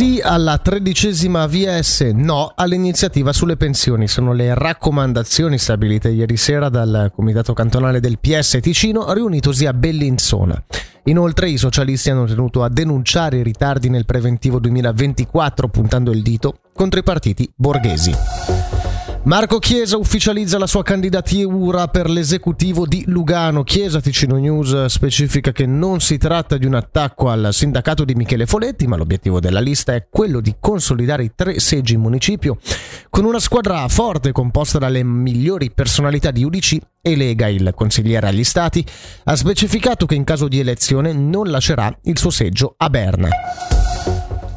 Sì alla tredicesima VS, no all'iniziativa sulle pensioni. Sono le raccomandazioni stabilite ieri sera dal Comitato Cantonale del PS Ticino riunitosi a Bellinzona. Inoltre i socialisti hanno tenuto a denunciare i ritardi nel preventivo 2024 puntando il dito contro i partiti borghesi. Marco Chiesa ufficializza la sua candidatura per l'esecutivo di Lugano. Chiesa Ticino News specifica che non si tratta di un attacco al sindacato di Michele Foletti, ma l'obiettivo della lista è quello di consolidare i tre seggi in municipio con una squadra forte composta dalle migliori personalità di UDC e Lega. Il consigliere agli stati ha specificato che in caso di elezione non lascerà il suo seggio a Berna.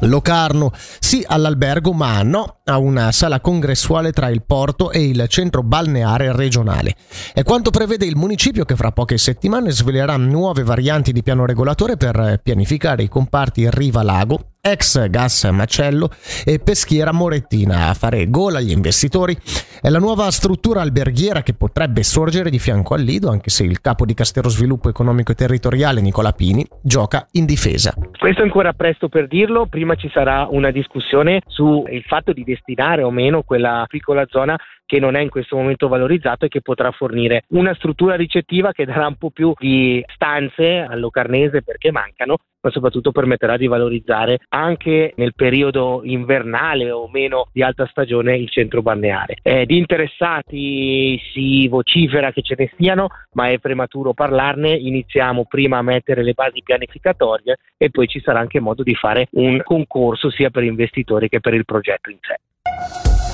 Locarno sì all'albergo ma no a una sala congressuale tra il porto e il centro balneare regionale. È quanto prevede il municipio che fra poche settimane svelerà nuove varianti di piano regolatore per pianificare i comparti Riva Lago ex gas macello e peschiera morettina a fare gola agli investitori è la nuova struttura alberghiera che potrebbe sorgere di fianco al Lido anche se il capo di Castero Sviluppo Economico e Territoriale Nicola Pini gioca in difesa. Questo è ancora presto per dirlo, prima ci sarà una discussione sul fatto di destinare o meno quella piccola zona che non è in questo momento valorizzato e che potrà fornire una struttura ricettiva che darà un po' più di stanze all'Ocarnese perché mancano, ma soprattutto permetterà di valorizzare anche nel periodo invernale o meno di alta stagione il centro balneare. Eh, di interessati si vocifera che ce ne siano, ma è prematuro parlarne, iniziamo prima a mettere le basi pianificatorie e poi ci sarà anche modo di fare un concorso sia per investitori che per il progetto in sé.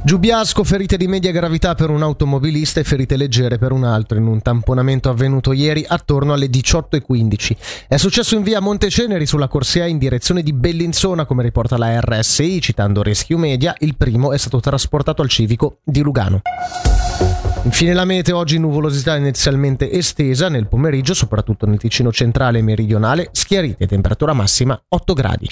Giubiasco, ferite di media gravità per un automobilista e ferite leggere per un altro in un tamponamento avvenuto ieri attorno alle 18.15. È successo in via Monteceneri sulla corsia in direzione di Bellinzona, come riporta la RSI, citando Rescue Media, il primo è stato trasportato al civico di Lugano. Infine la mete, oggi nuvolosità inizialmente estesa nel pomeriggio, soprattutto nel Ticino centrale e meridionale, schiarite, temperatura massima 8 gradi.